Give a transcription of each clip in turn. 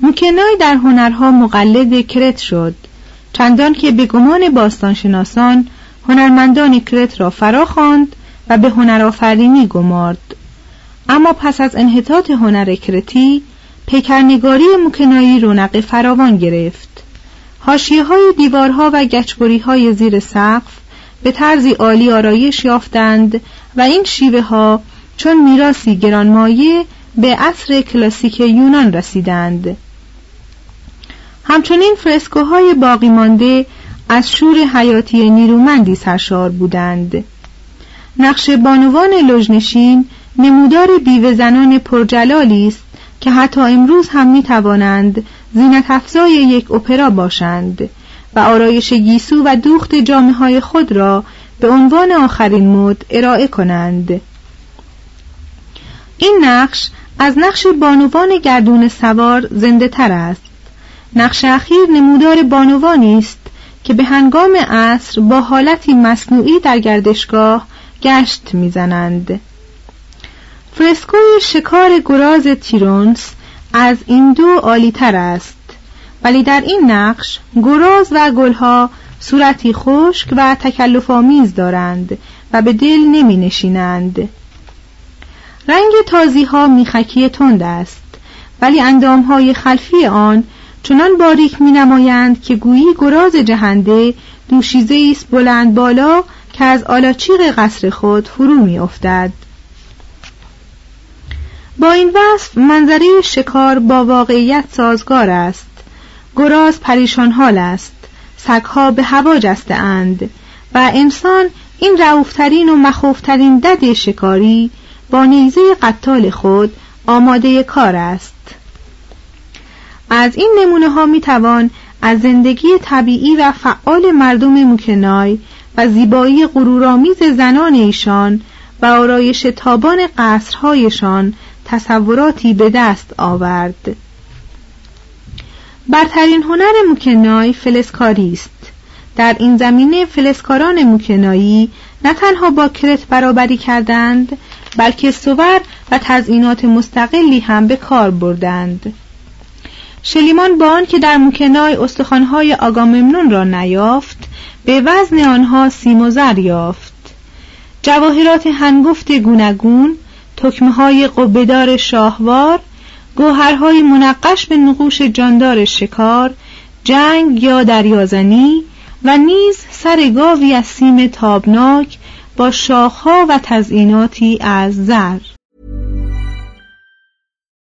موکنای در هنرها مقلد کرت شد. چندان که به گمان باستانشناسان هنرمندان کرت را فرا خواند و به هنرآفرینی گمارد. اما پس از انحطاط هنر کرتی پیکرنگاری موکنایی رونق فراوان گرفت. حاشیه های دیوارها و گچبری های زیر سقف به طرزی عالی آرایش یافتند و این شیوه ها چون میراسی گرانمایه به عصر کلاسیک یونان رسیدند. همچنین فرسکوهای باقی مانده از شور حیاتی نیرومندی سرشار بودند. نقش بانوان لجنشین نمودار بیوه زنان پرجلالی است که حتی امروز هم می توانند زینت افزای یک اپرا باشند و آرایش گیسو و دوخت جامعه های خود را به عنوان آخرین مد ارائه کنند. این نقش از نقش بانوان گردون سوار زنده تر است. نقش اخیر نمودار بانوانی است که به هنگام عصر با حالتی مصنوعی در گردشگاه گشت می‌زنند. فرسکوی شکار گراز تیرونس از این دو عالیتر است ولی در این نقش گراز و گلها صورتی خشک و تکلف آمیز دارند و به دل نمی نشینند رنگ تازی ها میخکی تند است ولی اندام های خلفی آن چنان باریک می نمایند که گویی گراز جهنده دوشیزه است بلند بالا که از آلاچیق قصر خود فرو می افتد. با این وصف منظره شکار با واقعیت سازگار است. گراز پریشان حال است. سگها به هوا جسته اند و انسان این رعوفترین و مخوفترین دد شکاری با نیزه قتال خود آماده کار است. از این نمونه ها می توان از زندگی طبیعی و فعال مردم موکنای و زیبایی غرورآمیز زنان ایشان و آرایش تابان قصرهایشان تصوراتی به دست آورد. برترین هنر موکنای فلسکاری است. در این زمینه فلسکاران موکنایی نه تنها با کرت برابری کردند بلکه سور و تزئینات مستقلی هم به کار بردند. شلیمان با که در موکنای استخوانهای آگاممنون را نیافت به وزن آنها سیم و زر یافت. جواهرات هنگفت گونگون تکمه های قبهدار شاهوار گوهرهای منقش به نقوش جاندار شکار جنگ یا دریازنی و نیز سر گاوی از سیم تابناک با شاخها و تزئیناتی از زر.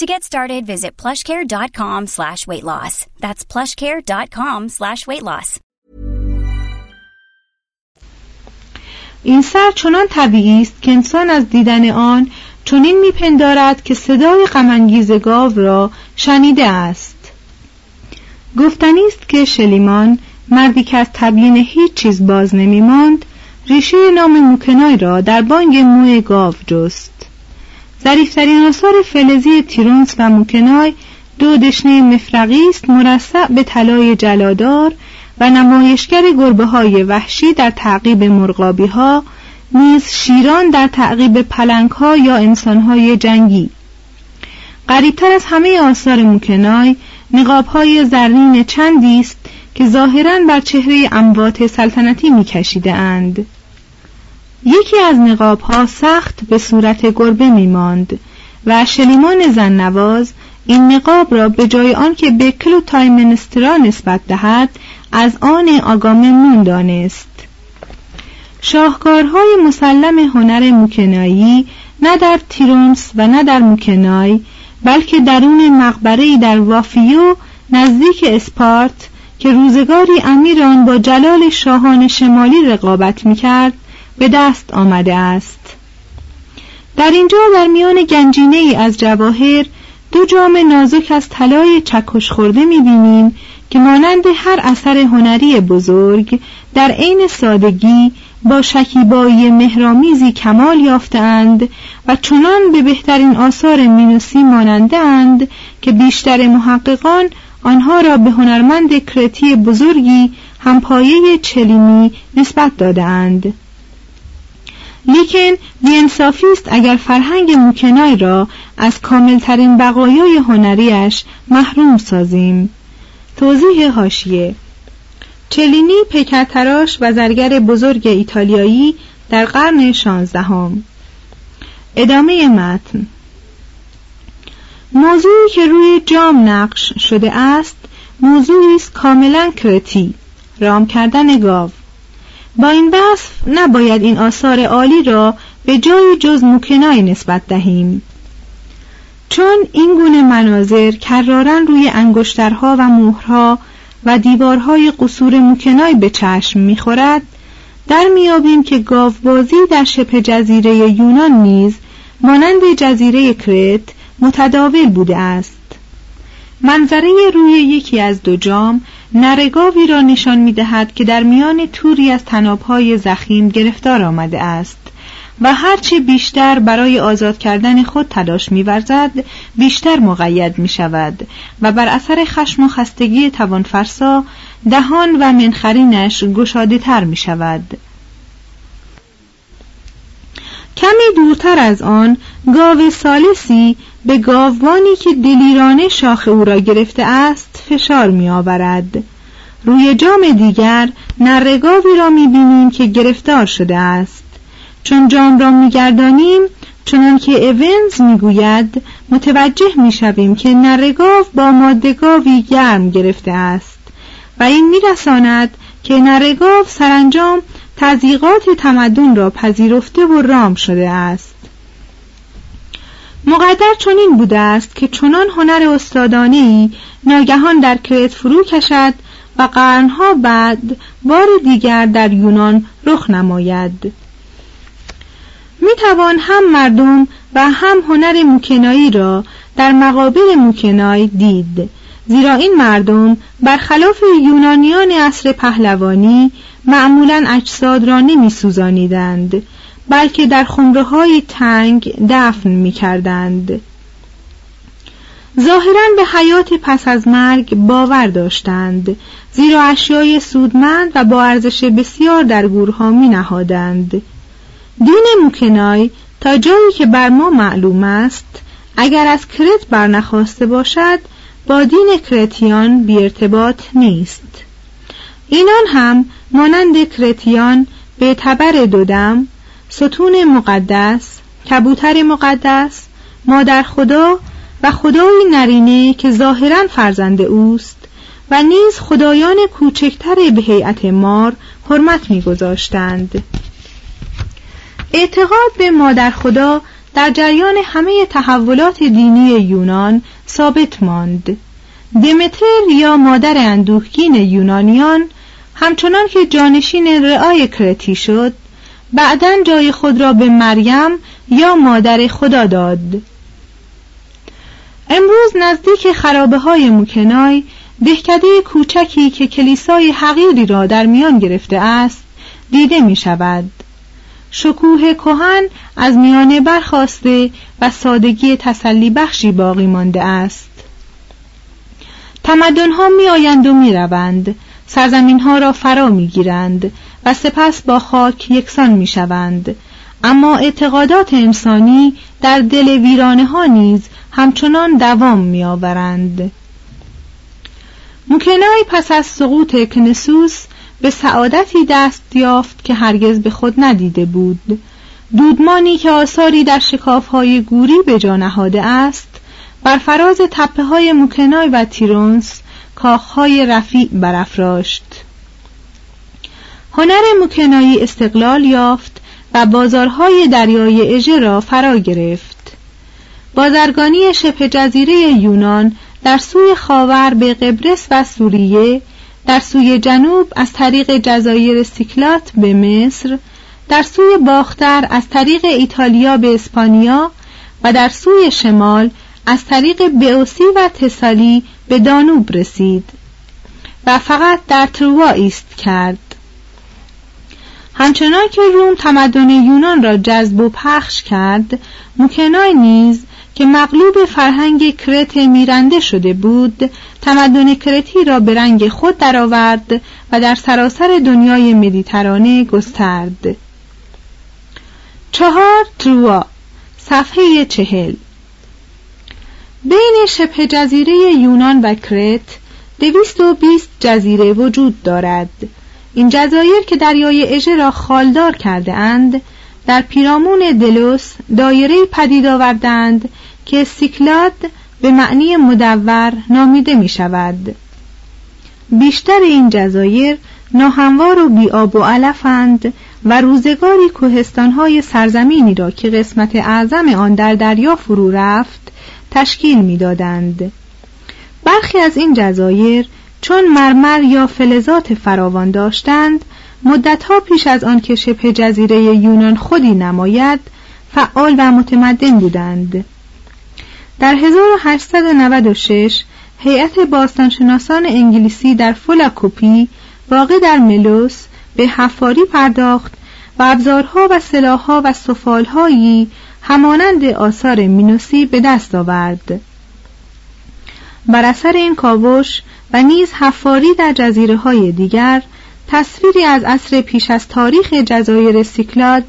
To get started, visit plushcare.com slash weight loss. That's plushcare.com slash weight loss. این سر چنان طبیعی است که انسان از دیدن آن چنین میپندارد که صدای غمانگیز گاو را شنیده است گفتنی است که شلیمان مردی که از تبیین هیچ چیز باز نمیماند ریشه نام موکنای را در بانگ موی گاو جست ظریفترین آثار فلزی تیرونس و موکنای دو دشنه مفرقی است مرصع به طلای جلادار و نمایشگر گربه های وحشی در تعقیب مرغابی ها نیز شیران در تعقیب پلنگ ها یا انسان های جنگی. قریبتر از همه آثار موکنای نقاب های زرین چندی است که ظاهرا بر چهره اموات سلطنتی میکشیده اند یکی از نقاب ها سخت به صورت گربه می ماند و شلیمان زننواز این نقاب را به جای آنکه به کلو تایمنسترا نسبت دهد از آن آگاممنون دانست. شاهکارهای مسلم هنر موکنایی نه در تیرونس و نه در موکنای بلکه درون مقبره در وافیو نزدیک اسپارت که روزگاری امیر آن با جلال شاهان شمالی رقابت می‌کرد به دست آمده است در اینجا در میان گنجینه ای از جواهر دو جام نازک از طلای چکش خورده می‌بینیم که مانند هر اثر هنری بزرگ در عین سادگی با شکیبایی مهرامیزی کمال یافتند و چنان به بهترین آثار مینوسی ماننده اند که بیشتر محققان آنها را به هنرمند کرتی بزرگی همپایه چلیمی نسبت دادند. لیکن بیانصافی است اگر فرهنگ موکنای را از کاملترین بقایای هنریش محروم سازیم. توضیح هاشیه چلینی پیکرتراش و زرگر بزرگ ایتالیایی در قرن شانزدهم. ادامه متن موضوعی که روی جام نقش شده است موضوعی است کاملا کرتی رام کردن گاو. با این وصف نباید این آثار عالی را به جای جز موکنای نسبت دهیم. چون این گونه مناظر کرارن روی انگشترها و مهرها و دیوارهای قصور موکنای به چشم می‌خورد در میابیم که گاوبازی در شبه جزیره یونان نیز مانند جزیره کرت متداول بوده است. منظره روی یکی از دو جام نرگاوی را نشان می دهد که در میان توری از تنابهای زخیم گرفتار آمده است و هرچه بیشتر برای آزاد کردن خود تلاش میورزد بیشتر مقید می شود و بر اثر خشم و خستگی توانفرسا دهان و منخرینش گشاده تر می شود کمی دورتر از آن گاو سالسی به گاوبانی که دلیرانه شاخ او را گرفته است فشار می آورد. روی جام دیگر نرگاوی را می بینیم که گرفتار شده است. چون جام را می گردانیم چنان که ایونز می گوید متوجه می شویم که نرگاو با مادگاوی گرم گرفته است. و این می رساند که نرگاو سرانجام تضییقات تمدن را پذیرفته و رام شده است. مقدر چنین بوده است که چنان هنر استادانه ناگهان در کرت فرو کشد و قرنها بعد بار دیگر در یونان رخ نماید. می توان هم مردم و هم هنر موکنایی را در مقابل موکنای دید زیرا این مردم برخلاف یونانیان عصر پهلوانی معمولا اجساد را نمی سوزانیدند بلکه در خمره های تنگ دفن می کردند. ظاهرا به حیات پس از مرگ باور داشتند زیرا اشیای سودمند و با ارزش بسیار در گورها می نهادند. دین موکنای تا جایی که بر ما معلوم است اگر از کرت برنخواسته باشد با دین کرتیان بی ارتباط نیست اینان هم مانند کرتیان به تبر دودم ستون مقدس کبوتر مقدس مادر خدا و خدای نرینه که ظاهرا فرزند اوست و نیز خدایان کوچکتر به هیئت مار حرمت میگذاشتند. اعتقاد به مادر خدا در جریان همه تحولات دینی یونان ثابت ماند. دمتر یا مادر اندوهگین یونانیان همچنان که جانشین رعای کرتی شد بعدا جای خود را به مریم یا مادر خدا داد. امروز نزدیک خرابه های موکنای دهکده کوچکی که کلیسای حقیری را در میان گرفته است دیده می شود شکوه کهن از میانه برخواسته و سادگی تسلی بخشی باقی مانده است. تمدن ها می آیند و می روند سرزمین ها را فرا می گیرند و سپس با خاک یکسان می شوند اما اعتقادات انسانی در دل ویرانه ها نیز همچنان دوام می آورند موکنای پس از سقوط کنسوس به سعادتی دست یافت که هرگز به خود ندیده بود. دودمانی که آثاری در های گوری به جا نهاده است بر فراز تپه های موکنای و تیرونس کاخهای رفیع برافراشت. هنر موکنایی استقلال یافت و بازارهای دریای اژه را فرا گرفت. بازرگانی شبه جزیره یونان در سوی خاور به قبرس و سوریه در سوی جنوب از طریق جزایر سیکلات به مصر در سوی باختر از طریق ایتالیا به اسپانیا و در سوی شمال از طریق بیوسی و تسالی به دانوب رسید و فقط در تروا ایست کرد. همچنان که روم تمدن یونان را جذب و پخش کرد موکنای نیز که مغلوب فرهنگ کرت میرنده شده بود تمدن کرتی را به رنگ خود درآورد و در سراسر دنیای مدیترانه گسترد. چهار تروا صفحه چهل. بین شبه جزیره یونان و کرت دویست و بیست جزیره وجود دارد. این جزایر که دریای اژه را خالدار کرده اند در پیرامون دلوس دایره پدید آوردند که سیکلاد به معنی مدور نامیده می شود بیشتر این جزایر ناهموار و بیاب و علفند و روزگاری کوهستانهای سرزمینی را که قسمت اعظم آن در دریا فرو رفت تشکیل می‌دادند. برخی از این جزایر چون مرمر یا فلزات فراوان داشتند مدتها پیش از آن که شبه جزیره یونان خودی نماید فعال و متمدن بودند. در 1896 هیئت باستانشناسان انگلیسی در فولاکوپی واقع در ملوس به حفاری پرداخت و ابزارها و سلاحها و سفالهایی همانند آثار مینوسی به دست آورد. بر اثر این کاوش و نیز حفاری در جزیره های دیگر تصویری از عصر پیش از تاریخ جزایر سیکلاد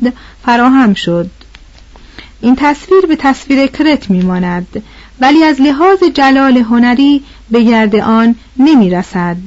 فراهم شد. این تصویر به تصویر کرت میماند ولی از لحاظ جلال هنری به گرد آن نمی رسد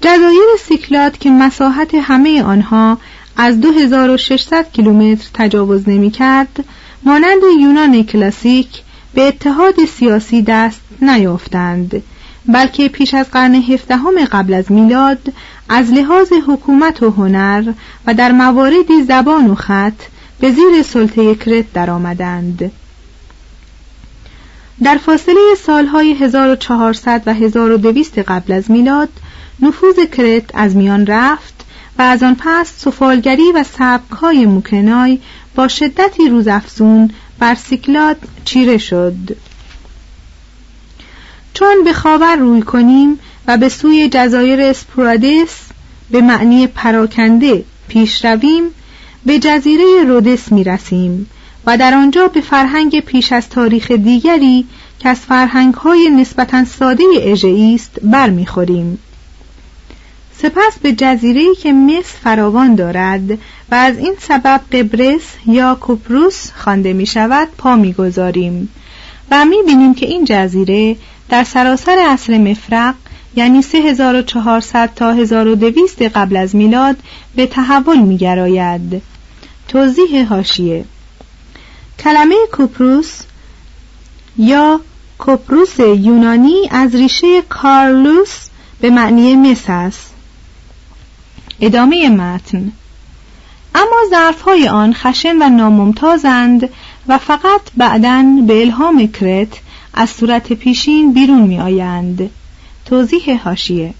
جزایر سیکلات که مساحت همه آنها از 2600 کیلومتر تجاوز نمی کرد مانند یونان کلاسیک به اتحاد سیاسی دست نیافتند بلکه پیش از قرن هفدهم قبل از میلاد از لحاظ حکومت و هنر و در مواردی زبان و خط به زیر سلطه کرت درآمدند. در فاصله سالهای 1400 و 1200 قبل از میلاد نفوذ کرت از میان رفت و از آن پس سفالگری و سبکهای موکنای با شدتی روزافزون بر سیکلات چیره شد چون به خاور روی کنیم و به سوی جزایر اسپورادس به معنی پراکنده پیش رویم به جزیره رودس می رسیم و در آنجا به فرهنگ پیش از تاریخ دیگری که از فرهنگ های نسبتا ساده اژه است برمیخوریم. سپس به جزیره‌ای که مصر فراوان دارد و از این سبب قبرس یا کوپروس خوانده می شود پا می‌گذاریم و می بینیم که این جزیره در سراسر عصر مفرق یعنی 3400 تا 1200 قبل از میلاد به تحول می گراید. توضیح هاشیه کلمه کوپروس یا کوپروس یونانی از ریشه کارلوس به معنی مس است ادامه متن اما ظرفهای آن خشن و ناممتازند و فقط بعدا به الهام کرت از صورت پیشین بیرون می آیند. توضیح هاشیه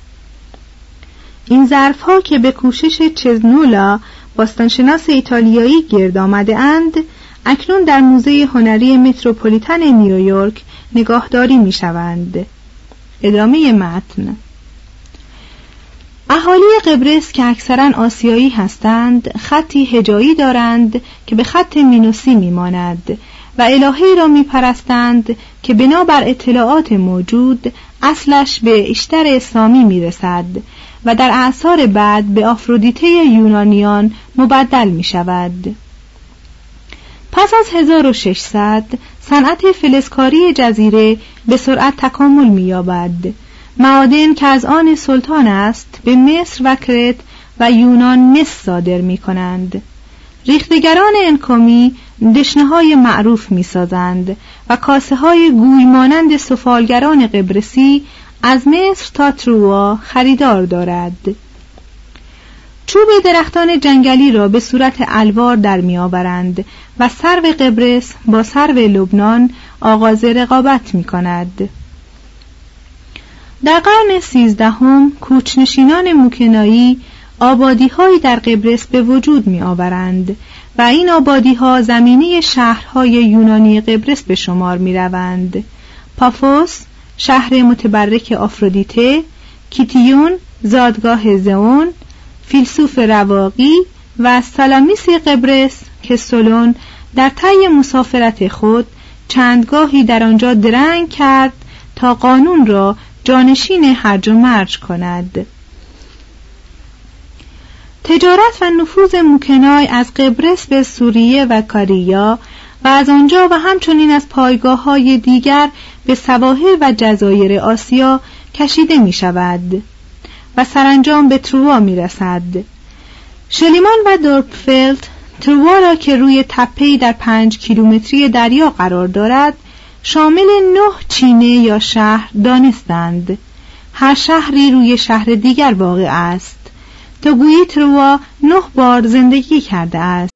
این ظرفها که به کوشش چزنولا باستانشناس ایتالیایی گرد آمده اند اکنون در موزه هنری متروپولیتن نیویورک نگاهداری می شوند. ادامه متن اهالی قبرس که اکثرا آسیایی هستند خطی هجایی دارند که به خط مینوسی میماند و الهه را میپرستند که بنابر اطلاعات موجود اصلش به اشتر اسلامی می‌رسد و در اعثار بعد به آفرودیته یونانیان مبدل می شود. پس از 1600 صنعت فلزکاری جزیره به سرعت تکامل می‌یابد معادن که از آن سلطان است به مصر و کرت و یونان مس صادر می کنند ریختگران انکومی دشنه های معروف می سازند و کاسه های گوی مانند سفالگران قبرسی از مصر تا تروا خریدار دارد چوب درختان جنگلی را به صورت الوار در می آورند و سرو قبرس با سرو لبنان آغاز رقابت می کند. در قرن سیزدهم کوچنشینان موکنایی آبادی در قبرس به وجود می آورند و این آبادی زمینی شهرهای یونانی قبرس به شمار می روند. پافوس شهر متبرک آفرودیته کیتیون زادگاه زئون فیلسوف رواقی و سالامیس قبرس که سولون در طی مسافرت خود چندگاهی در آنجا درنگ کرد تا قانون را جانشین هرج و مرج کند. تجارت و نفوذ موکنای از قبرس به سوریه و کاریا و از آنجا و همچنین از پایگاه های دیگر به سواحل و جزایر آسیا کشیده می شود و سرانجام به تروا می رسد شلیمان و دورپفلد تروا را که روی تپهی در پنج کیلومتری دریا قرار دارد شامل نه چینه یا شهر دانستند هر شهری روی شهر دیگر واقع است تا گویی تروا نه بار زندگی کرده است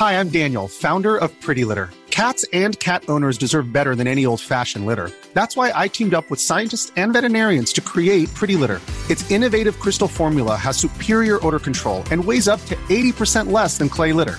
Hi, I'm Daniel, founder of Pretty Litter. Cats and cat owners deserve better than any old-fashioned litter. That's why I teamed up with scientists and veterinarians to create Pretty Litter. Its innovative crystal formula has superior odor control and weighs up to 80% less than clay litter.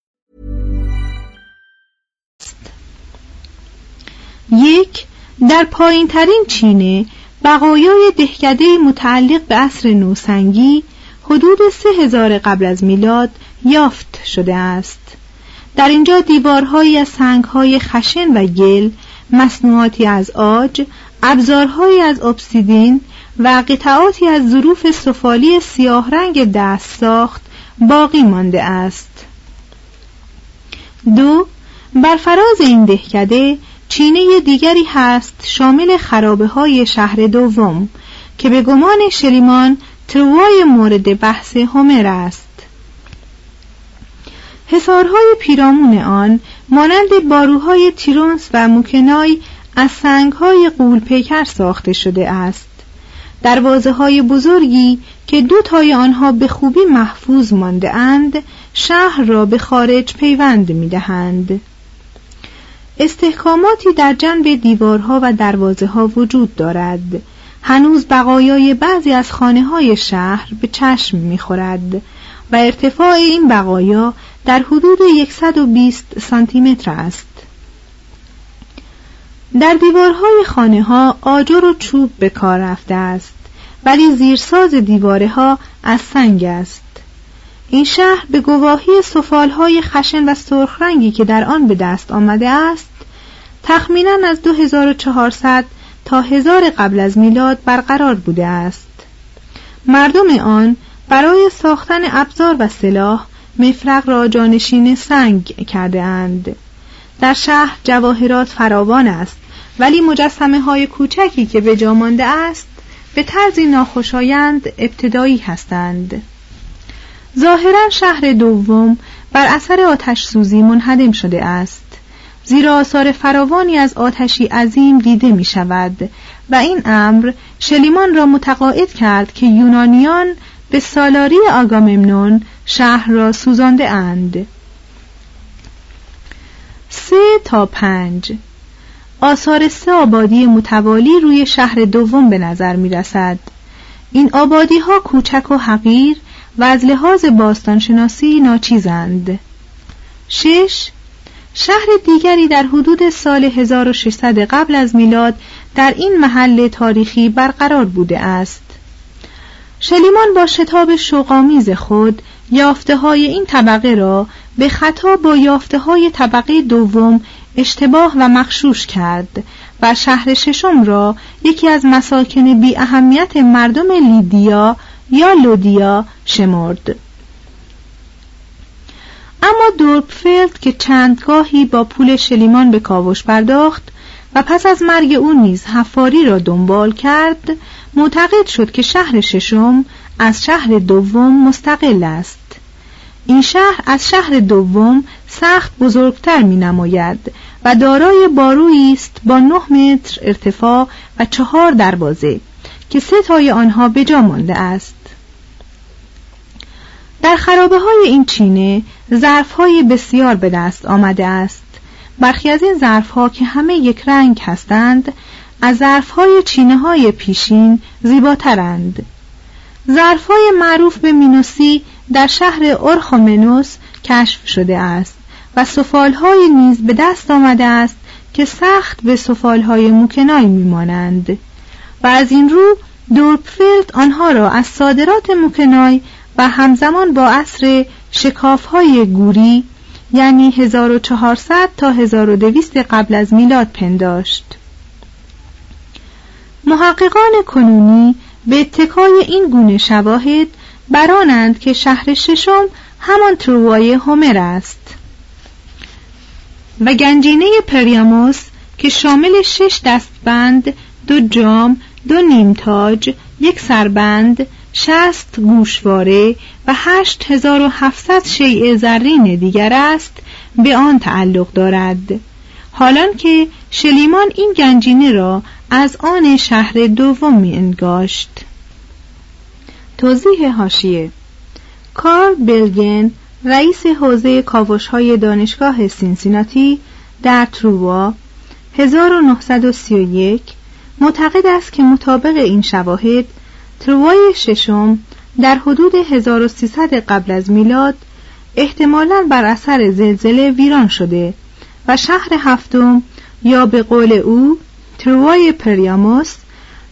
یک در پایین ترین چینه بقایای دهکده متعلق به عصر نوسنگی حدود سه هزار قبل از میلاد یافت شده است. در اینجا دیوارهایی از سنگهای خشن و گل مصنوعاتی از آج ابزارهایی از obsidian و قطعاتی از ظروف سفالی سیاه رنگ دست ساخت باقی مانده است. دو بر فراز این دهکده چینه دیگری هست شامل خرابه های شهر دوم که به گمان شریمان تروای مورد بحث هومر است حصارهای پیرامون آن مانند باروهای تیرونس و موکنای از سنگهای قول پیکر ساخته شده است دروازه های بزرگی که دو تای آنها به خوبی محفوظ مانده اند شهر را به خارج پیوند می دهند. استحکاماتی در جنب دیوارها و دروازه ها وجود دارد. هنوز بقایای بعضی از خانه های شهر به چشم می خورد و ارتفاع این بقایا در حدود 120 سانتی متر است. در دیوارهای خانه ها آجر و چوب به کار رفته است ولی زیرساز دیواره ها از سنگ است. این شهر به گواهی های خشن و سرخ رنگی که در آن به دست آمده است تخمینا از 2400 تا هزار قبل از میلاد برقرار بوده است. مردم آن برای ساختن ابزار و سلاح مفرق را جانشین سنگ کرده اند. در شهر جواهرات فراوان است ولی مجسمه های کوچکی که به مانده است به طرزی ناخوشایند ابتدایی هستند. ظاهرا شهر دوم بر اثر آتش سوزی منهدم شده است. زیرا آثار فراوانی از آتشی عظیم دیده می شود و این امر شلیمان را متقاعد کرد که یونانیان به سالاری آگاممنون شهر را سوزانده اند سه تا پنج آثار سه آبادی متوالی روی شهر دوم به نظر می رسد. این آبادی ها کوچک و حقیر و از لحاظ باستانشناسی ناچیزند. شش شهر دیگری در حدود سال 1600 قبل از میلاد در این محل تاریخی برقرار بوده است. شلیمان با شتاب شوقامیز خود یافته های این طبقه را به خطا با یافته های طبقه دوم اشتباه و مخشوش کرد و شهر ششم را یکی از مساکن بی اهمیت مردم لیدیا یا لودیا شمرد اما دورپفلد که چندگاهی با پول شلیمان به کاوش پرداخت و پس از مرگ او نیز حفاری را دنبال کرد معتقد شد که شهر ششم از شهر دوم مستقل است. این شهر از شهر دوم سخت بزرگتر می نماید و دارای بارویی است با نه متر ارتفاع و چهار دروازه که سه تای آنها به جا مانده است. در خرابه های این چینه ظرف های بسیار به دست آمده است. برخی از این ظرف ها که همه یک رنگ هستند از ظرف های چینه های پیشین زیباترند. ظرف های معروف به مینوسی در شهر اورخومنوس کشف شده است و های نیز به دست آمده است که سخت به های موکنای میمانند. و از این رو دورپفلد آنها را از صادرات موکنای و همزمان با عصر های گوری یعنی 1400 تا 1200 قبل از میلاد پنداشت. محققان کنونی به اتکای این گونه شواهد برانند که شهر ششم همان تروای هومر است. و گنجینه پریاموس که شامل شش دستبند دو جام دو نیمتاج یک سربند شست گوشواره و هشت هزار و هفتصد شیء زرین دیگر است به آن تعلق دارد. حالان که شلیمان این گنجینه را از آن شهر دوم انگاشت. توضیح هاشیه کار بلگن رئیس حوزه کاوش های دانشگاه سینسیناتی در تروا 1931 معتقد است که مطابق این شواهد تروای ششم در حدود 1300 قبل از میلاد احتمالا بر اثر زلزله ویران شده و شهر هفتم یا به قول او تروای پریاموس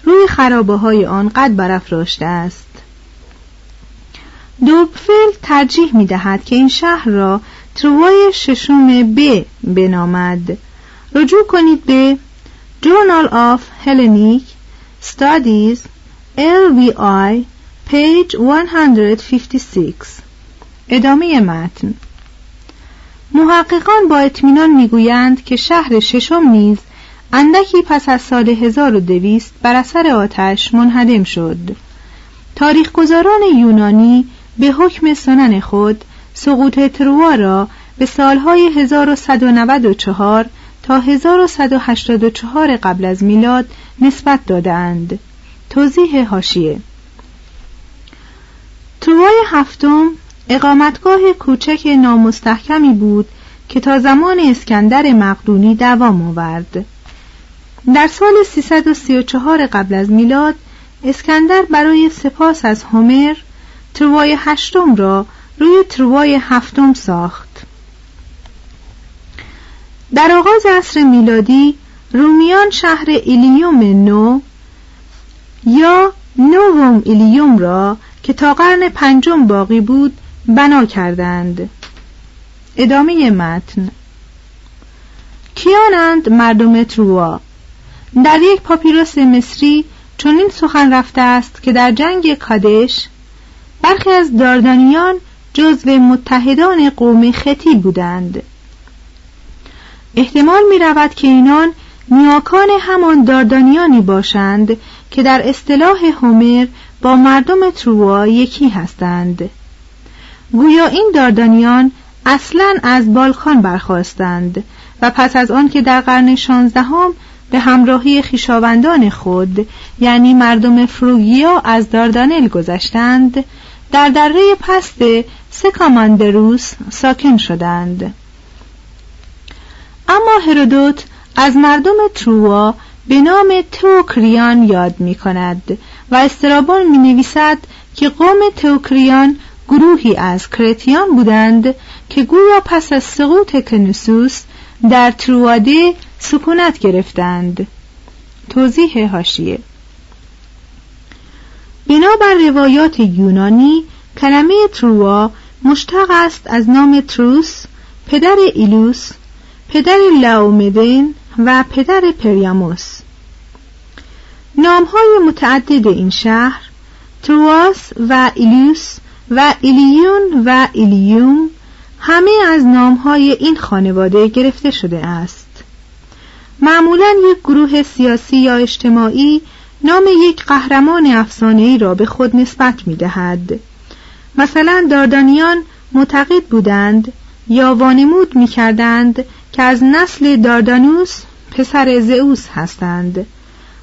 روی خرابه های آن قد برافراشته است. دوبفل ترجیح می دهد که این شهر را تروای ششم ب بنامد. رجوع کنید به Journal of Hellenic Studies LVI page 156 ادامه متن. محققان با اطمینان می‌گویند که شهر ششم نیز اندکی پس از سال 1200 بر اثر آتش منهدم شد. تاریخگذاران یونانی به حکم سنن خود سقوط تروا را به سالهای 1194 تا 1184 قبل از میلاد نسبت دادند. توضیح هاشیه تروای هفتم اقامتگاه کوچک نامستحکمی بود که تا زمان اسکندر مقدونی دوام آورد. در سال 334 قبل از میلاد اسکندر برای سپاس از هومر تروای هشتم را روی تروای هفتم ساخت در آغاز عصر میلادی رومیان شهر ایلیوم نو یا نووم ایلیوم را که تا قرن پنجم باقی بود بنا کردند. ادامه متن. کیانند مردم تروا در یک پاپیروس مصری چنین سخن رفته است که در جنگ کادش برخی از داردانیان جزو متحدان قوم خطی بودند. احتمال می رود که اینان نیاکان همان داردانیانی باشند که در اصطلاح هومر با مردم تروا یکی هستند. گویا این داردانیان اصلا از بالکان برخواستند و پس از آن که در قرن شانزدهم به همراهی خیشاوندان خود یعنی مردم فروگیا از داردانل گذشتند در دره پست سکاماندروس ساکن شدند. اما هرودوت از مردم تروا به نام توکریان یاد می کند و استرابان می نویسد که قوم توکریان گروهی از کرتیان بودند که گویا پس از سقوط کنسوس در ترواده سکونت گرفتند. توضیح هاشیه بنابر روایات یونانی کلمه تروا مشتق است از نام تروس پدر ایلوس پدر لاومدن و پدر پریاموس. نامهای متعدد این شهر ترواس و ایلیوس و ایلیون و ایلیوم همه از نامهای این خانواده گرفته شده است معمولا یک گروه سیاسی یا اجتماعی نام یک قهرمان افسانه‌ای را به خود نسبت می دهد. مثلا داردانیان معتقد بودند یا وانمود می کردند که از نسل داردانوس پسر زئوس هستند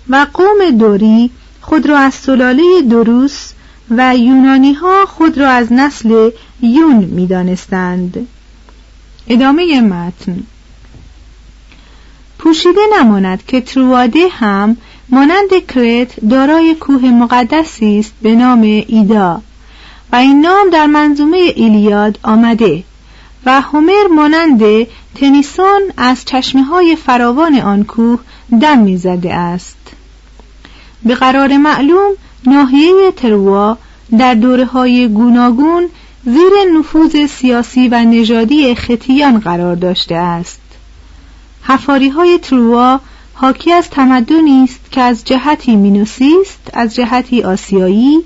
و قوم دوری خود را از سلاله دروس و یونانی ها خود را از نسل یون می دانستند. ادامه متن پوشیده نماند که ترواده هم مانند کرت دارای کوه مقدسی است به نام ایدا و این نام در منظومه ایلیاد آمده و هومر مانند تنیسون از چشمه های فراوان آن کوه دم می‌زده است به قرار معلوم ناحیه تروا در دوره های گوناگون زیر نفوذ سیاسی و نژادی ختیان قرار داشته است. حفاری های تروا حاکی از تمدنی است که از جهتی مینوسی است از جهتی آسیایی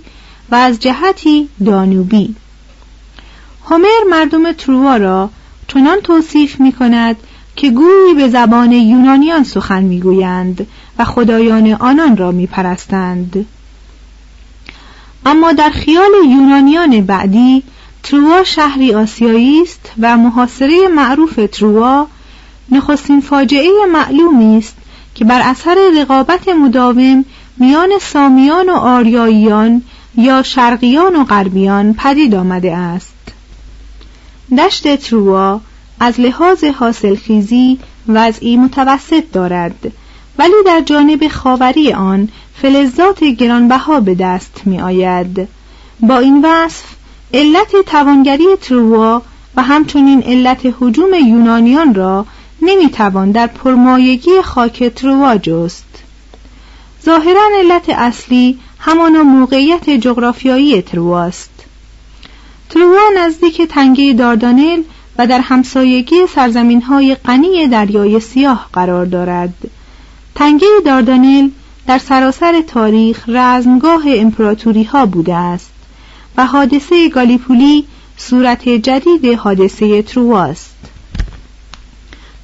و از جهتی دانوبی. هومر مردم تروا را چنان توصیف می کند که گویی به زبان یونانیان سخن می‌گویند و خدایان آنان را می پرستند. اما در خیال یونانیان بعدی تروا شهری آسیایی است و محاصره معروف تروا نخستین فاجعه معلومی است که بر اثر رقابت مداوم میان سامیان و آریاییان یا شرقیان و غربیان پدید آمده است دشت تروا از لحاظ حاصلخیزی وضعی متوسط دارد ولی در جانب خاوری آن فلزات گرانبها به دست می آید با این وصف علت توانگری تروا و همچنین علت حجوم یونانیان را نمی‌توان در پرمایگی خاک تروا جست. ظاهرا علت اصلی همانا موقعیت جغرافیایی ترواست تروا نزدیک تنگه داردانل و در همسایگی سرزمین های غنی دریای سیاه قرار دارد. تنگه داردانل در سراسر تاریخ رزمگاه امپراتوری ها بوده است و حادثه گالیپولی صورت جدید حادثه ترواست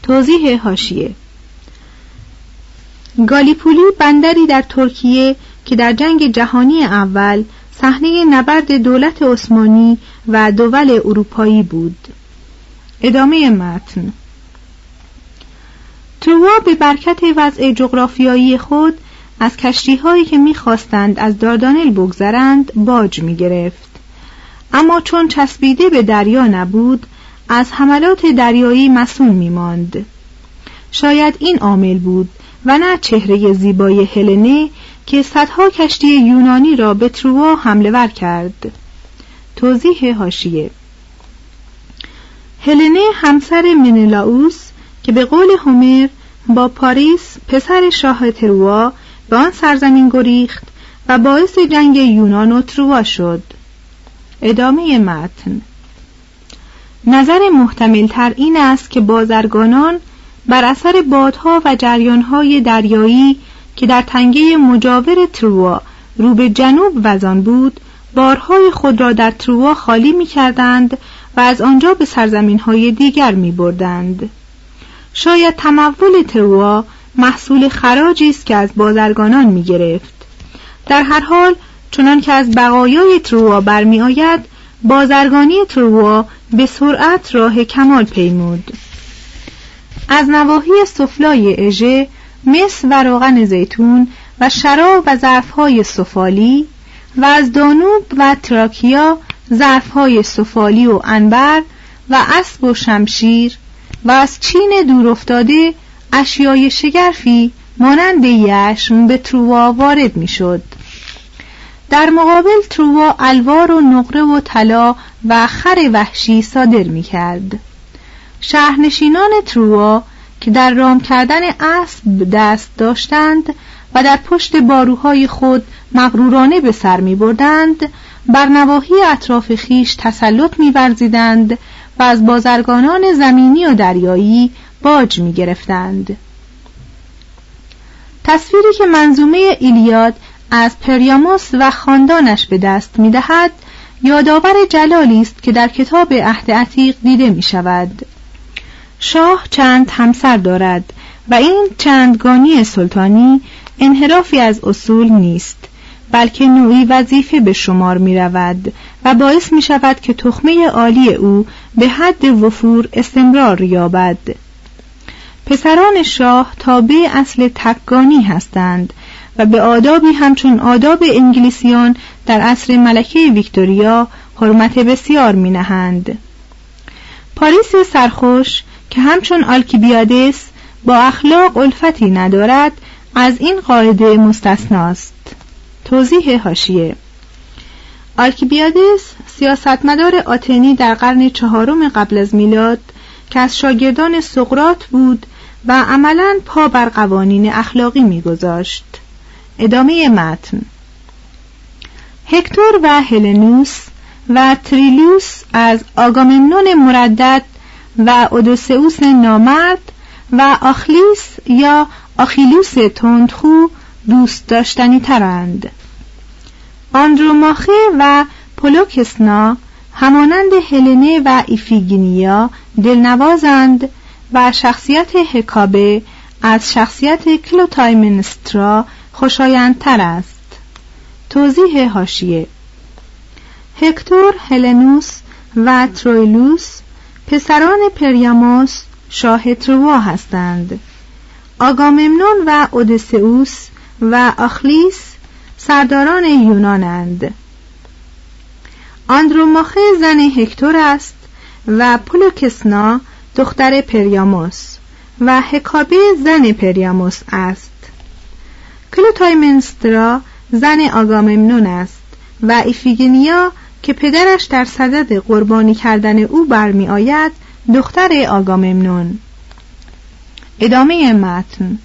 توضیح هاشیه گالیپولی بندری در ترکیه که در جنگ جهانی اول صحنه نبرد دولت عثمانی و دول اروپایی بود. ادامه متن. تروا به برکت وضع جغرافیایی خود از کشتی هایی که می‌خواستند از داردانل بگذرند باج می گرفت. اما چون چسبیده به دریا نبود از حملات دریایی مسئول می ماند. شاید این عامل بود و نه چهره زیبای هلنه که صدها کشتی یونانی را به تروا حمله ور کرد توضیح هاشیه هلنه همسر منلاوس که به قول هومر با پاریس پسر شاه تروا به آن سرزمین گریخت و باعث جنگ یونان و تروا شد ادامه متن نظر محتملتر این است که بازرگانان بر اثر بادها و جریانهای دریایی که در تنگه مجاور تروا رو به جنوب وزان بود بارهای خود را در تروا خالی می کردند و از آنجا به سرزمین های دیگر می بردند. شاید تمول تروا محصول خراجی است که از بازرگانان می گرفت. در هر حال چنان که از بقایای تروا برمی آید بازرگانی تروا به سرعت راه کمال پیمود. از نواحی سفلای اژه مس و روغن زیتون و شراب و ظرفهای سفالی و از دانوب و تراکیا ظرفهای سفالی و انبر و اسب و شمشیر و از چین دورافتاده اشیای شگرفی مانند یشم به تروا وارد می‌شد. در مقابل تروا الوار و نقره و طلا و خر وحشی صادر می کرد. شهرنشینان تروا که در رام کردن اسب دست داشتند و در پشت باروهای خود مغرورانه به سر می بردند بر نواحی اطراف خیش تسلط می ورزیدند و از بازرگانان زمینی و دریایی باج می گرفتند. تصویری که منظومه ایلیاد از پریاموس و خاندانش به دست می دهد یادآور جلالی است که در کتاب عهد عتیق دیده می شود. شاه چند همسر دارد و این چندگانی سلطانی انحرافی از اصول نیست بلکه نوعی وظیفه به شمار می رود و باعث می شود که تخمه عالی او به حد وفور استمرار یابد پسران شاه تابع اصل تکگانی هستند و به آدابی همچون آداب انگلیسیان در عصر ملکه ویکتوریا حرمت بسیار می نهند. پاریس سرخوش که همچون آلکیبیادس با اخلاق الفتی ندارد از این قاعده مستثناست توضیح هاشیه آلکیبیادس سیاستمدار آتنی در قرن چهارم قبل از میلاد که از شاگردان سقرات بود و عملا پا بر قوانین اخلاقی میگذاشت. ادامه متن. هکتور و هلنوس و تریلوس از آگاممنون مردد و اودوسئوس نامرد و آخلیس یا آخیلوس تندخو دوست داشتنی ترند. آندروماخه و پولوکسنا همانند هلنه و ایفیگینیا دلنوازند و شخصیت هکابه از شخصیت کلوتایمنسترا خوشایندتر است. توضیح هاشیه هکتور هلنوس و ترویلوس پسران پریاموس شاه تروا هستند. آگاممنون و اودسئوس و آخلیس سرداران یونانند. آندروماخه زن هکتور است و پولوکسنا دختر پریاموس و هکابه زن پریاموس است. کلوتایمنسترا زن آگاممنون است و ایفیگنیا که پدرش در صدد قربانی کردن او برمی آید دختر آگاممنون ادامه متن.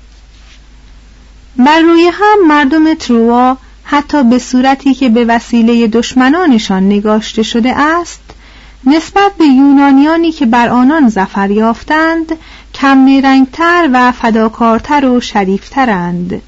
بر روی هم مردم تروا حتی به صورتی که به وسیله دشمنانشان نگاشته شده است نسبت به یونانیانی که بر آنان زفر یافتند کم و فداکارتر و شریفترند.